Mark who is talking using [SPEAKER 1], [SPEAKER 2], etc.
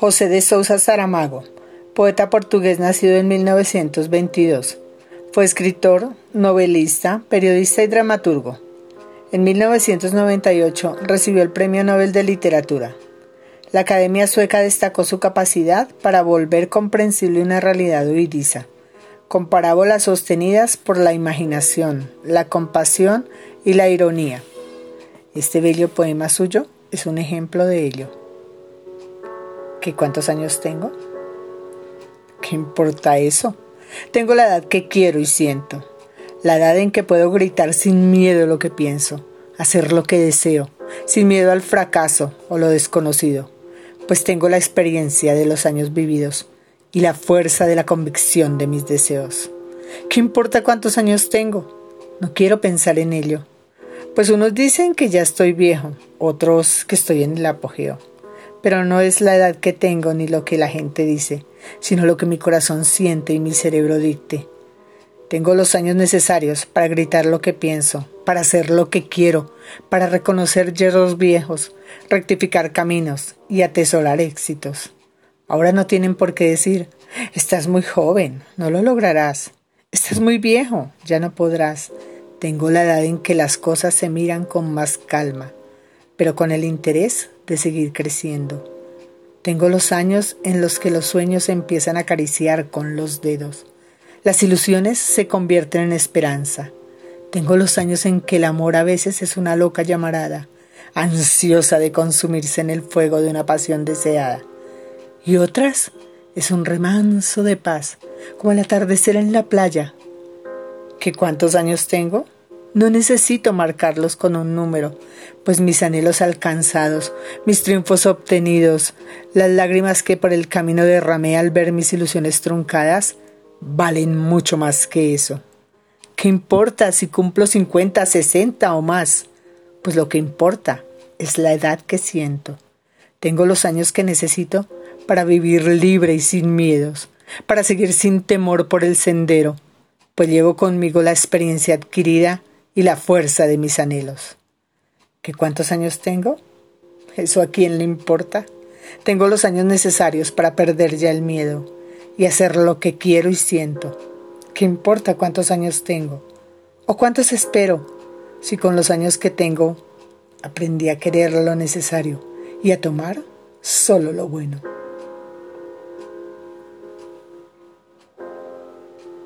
[SPEAKER 1] José de Sousa Saramago, poeta portugués nacido en 1922. Fue escritor, novelista, periodista y dramaturgo. En 1998 recibió el Premio Nobel de Literatura. La Academia Sueca destacó su capacidad para volver comprensible una realidad huidiza, con parábolas sostenidas por la imaginación, la compasión y la ironía. Este bello poema suyo es un ejemplo de ello. ¿Qué cuántos años tengo? ¿Qué importa eso? Tengo la edad que quiero y siento, la edad en que puedo gritar sin miedo lo que pienso, hacer lo que deseo, sin miedo al fracaso o lo desconocido, pues tengo la experiencia de los años vividos y la fuerza de la convicción de mis deseos. ¿Qué importa cuántos años tengo? No quiero pensar en ello, pues unos dicen que ya estoy viejo, otros que estoy en el apogeo pero no es la edad que tengo ni lo que la gente dice, sino lo que mi corazón siente y mi cerebro dicte. Tengo los años necesarios para gritar lo que pienso, para hacer lo que quiero, para reconocer yerros viejos, rectificar caminos y atesorar éxitos. Ahora no tienen por qué decir, estás muy joven, no lo lograrás. Estás muy viejo, ya no podrás. Tengo la edad en que las cosas se miran con más calma, pero con el interés de seguir creciendo. Tengo los años en los que los sueños empiezan a acariciar con los dedos. Las ilusiones se convierten en esperanza. Tengo los años en que el amor a veces es una loca llamarada, ansiosa de consumirse en el fuego de una pasión deseada. Y otras es un remanso de paz, como el atardecer en la playa. ¿Qué cuántos años tengo? No necesito marcarlos con un número, pues mis anhelos alcanzados, mis triunfos obtenidos, las lágrimas que por el camino derramé al ver mis ilusiones truncadas, valen mucho más que eso. ¿Qué importa si cumplo 50, 60 o más? Pues lo que importa es la edad que siento. Tengo los años que necesito para vivir libre y sin miedos, para seguir sin temor por el sendero, pues llevo conmigo la experiencia adquirida y la fuerza de mis anhelos. ¿Qué cuántos años tengo? ¿Eso a quién le importa? Tengo los años necesarios para perder ya el miedo y hacer lo que quiero y siento. ¿Qué importa cuántos años tengo? ¿O cuántos espero si con los años que tengo aprendí a querer lo necesario y a tomar solo lo bueno?